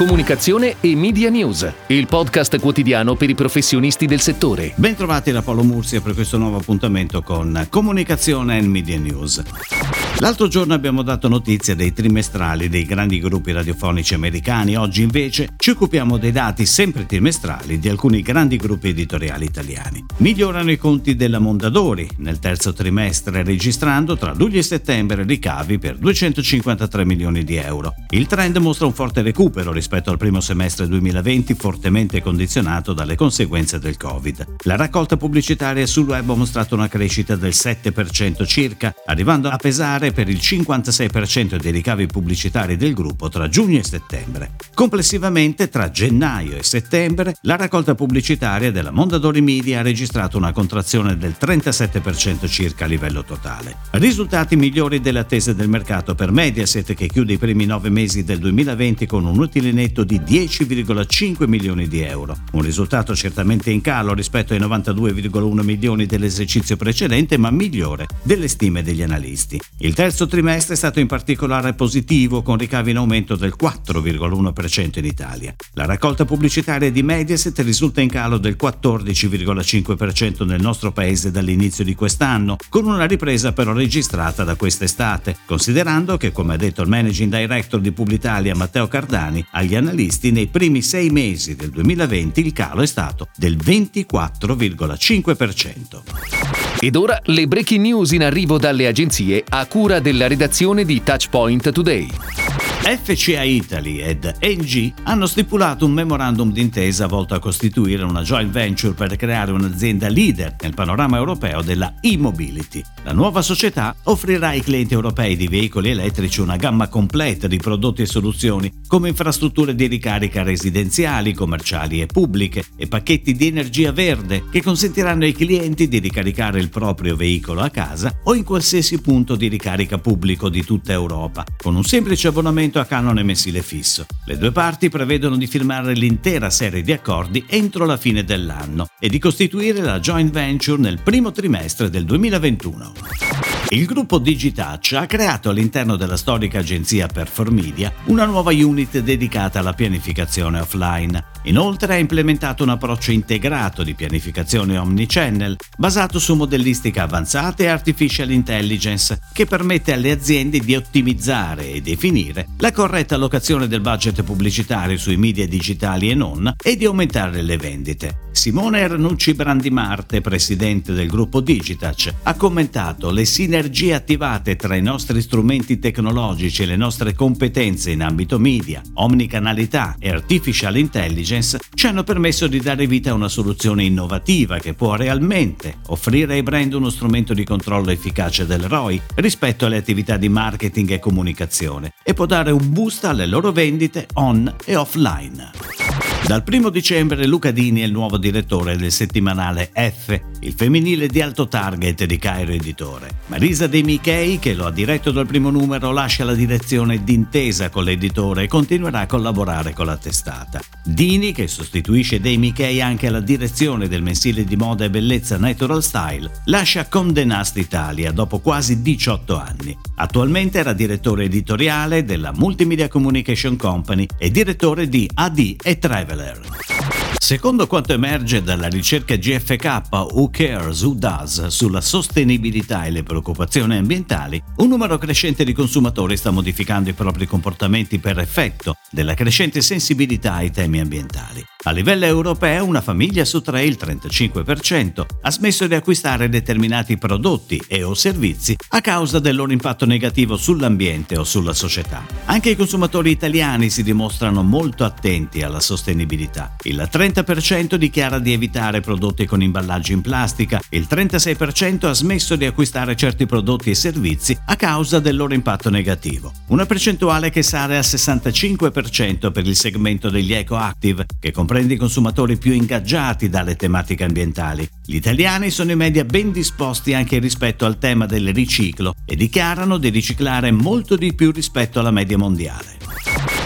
comunicazione e media news, il podcast quotidiano per i professionisti del settore. Bentrovati da Paolo Mursia per questo nuovo appuntamento con Comunicazione e Media News. L'altro giorno abbiamo dato notizia dei trimestrali dei grandi gruppi radiofonici americani, oggi invece ci occupiamo dei dati sempre trimestrali di alcuni grandi gruppi editoriali italiani. Migliorano i conti della Mondadori nel terzo trimestre registrando tra luglio e settembre ricavi per 253 milioni di euro. Il trend mostra un forte recupero rispetto al primo semestre 2020 fortemente condizionato dalle conseguenze del Covid. La raccolta pubblicitaria sul web ha mostrato una crescita del 7% circa, arrivando a pesare per il 56% dei ricavi pubblicitari del gruppo tra giugno e settembre. Complessivamente, tra gennaio e settembre, la raccolta pubblicitaria della Mondadori Media ha registrato una contrazione del 37% circa a livello totale. Risultati migliori delle attese del mercato per Mediaset che chiude i primi nove mesi del 2020 con un utile netto di 10,5 milioni di euro, un risultato certamente in calo rispetto ai 92,1 milioni dell'esercizio precedente ma migliore delle stime degli analisti. Il terzo trimestre è stato in particolare positivo, con ricavi in aumento del 4,1% in Italia. La raccolta pubblicitaria di Mediaset risulta in calo del 14,5% nel nostro paese dall'inizio di quest'anno, con una ripresa però registrata da quest'estate, considerando che, come ha detto il managing director di Publitalia Matteo Cardani, agli analisti nei primi sei mesi del 2020 il calo è stato del 24,5%. Ed ora le breaking news in arrivo dalle agenzie a cura della redazione di Touchpoint Today. FCA Italy ed NG hanno stipulato un memorandum d'intesa volto a costituire una joint venture per creare un'azienda leader nel panorama europeo della e-mobility. La nuova società offrirà ai clienti europei di veicoli elettrici una gamma completa di prodotti e soluzioni come infrastrutture di ricarica residenziali, commerciali e pubbliche e pacchetti di energia verde che consentiranno ai clienti di ricaricare il proprio veicolo a casa o in qualsiasi punto di ricarica pubblico di tutta Europa con un semplice abbonamento a canone mensile fisso. Le due parti prevedono di firmare l'intera serie di accordi entro la fine dell'anno e di costituire la joint venture nel primo trimestre del 2021. Il gruppo Digitouch ha creato all'interno della storica agenzia Performedia una nuova unit dedicata alla pianificazione offline. Inoltre ha implementato un approccio integrato di pianificazione omnichannel basato su modellistica avanzata e artificial intelligence che permette alle aziende di ottimizzare e definire la corretta allocazione del budget pubblicitario sui media digitali e non e di aumentare le vendite. Simone Ernucci Brandimarte, presidente del gruppo Digitouch, ha commentato le sinergie attivate tra i nostri strumenti tecnologici e le nostre competenze in ambito media, omnicanalità e artificial intelligence ci hanno permesso di dare vita a una soluzione innovativa che può realmente offrire ai brand uno strumento di controllo efficace del ROI rispetto alle attività di marketing e comunicazione e può dare un boost alle loro vendite on e offline. Dal primo dicembre Luca Dini è il nuovo direttore del settimanale F, il femminile di alto target di Cairo Editore. Marisa De Michei, che lo ha diretto dal primo numero, lascia la direzione d'intesa con l'editore e continuerà a collaborare con la testata. Dini, che sostituisce De Michei anche alla direzione del mensile di moda e bellezza Natural Style, lascia Condé Nast Italia dopo quasi 18 anni. Attualmente era direttore editoriale della Multimedia Communication Company e direttore di AD e Traveler. Secondo quanto emerge dalla ricerca GFK Who Cares Who Does sulla sostenibilità e le preoccupazioni ambientali, un numero crescente di consumatori sta modificando i propri comportamenti per effetto della crescente sensibilità ai temi ambientali. A livello europeo una famiglia su tre, il 35%, ha smesso di acquistare determinati prodotti e o servizi a causa del loro impatto negativo sull'ambiente o sulla società. Anche i consumatori italiani si dimostrano molto attenti alla sostenibilità. Il 30 30% dichiara di evitare prodotti con imballaggi in plastica, il 36% ha smesso di acquistare certi prodotti e servizi a causa del loro impatto negativo. Una percentuale che sale al 65% per il segmento degli eco-active, che comprende i consumatori più ingaggiati dalle tematiche ambientali. Gli italiani sono in media ben disposti anche rispetto al tema del riciclo e dichiarano di riciclare molto di più rispetto alla media mondiale.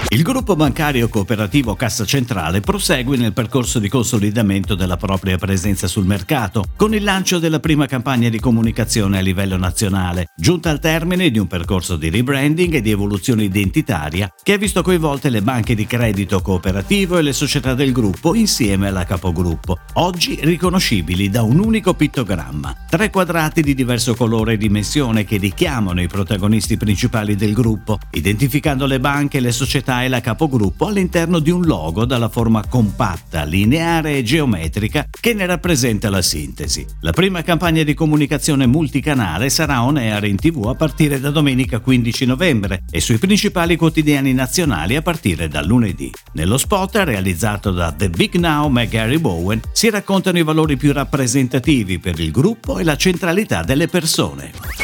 Il gruppo bancario cooperativo Cassa Centrale prosegue nel percorso di consolidamento della propria presenza sul mercato, con il lancio della prima campagna di comunicazione a livello nazionale, giunta al termine di un percorso di rebranding e di evoluzione identitaria che ha visto coinvolte le banche di credito cooperativo e le società del gruppo insieme alla capogruppo, oggi riconoscibili da un unico pittogramma, tre quadrati di diverso colore e dimensione che richiamano i protagonisti principali del gruppo, identificando le banche, le società e la capogruppo all'interno di un logo dalla forma compatta, lineare e geometrica che ne rappresenta la sintesi. La prima campagna di comunicazione multicanale sarà on air in tv a partire da domenica 15 novembre e sui principali quotidiani nazionali a partire da lunedì. Nello spot realizzato da The Big Now e Gary Bowen si raccontano i valori più rappresentativi per il gruppo e la centralità delle persone.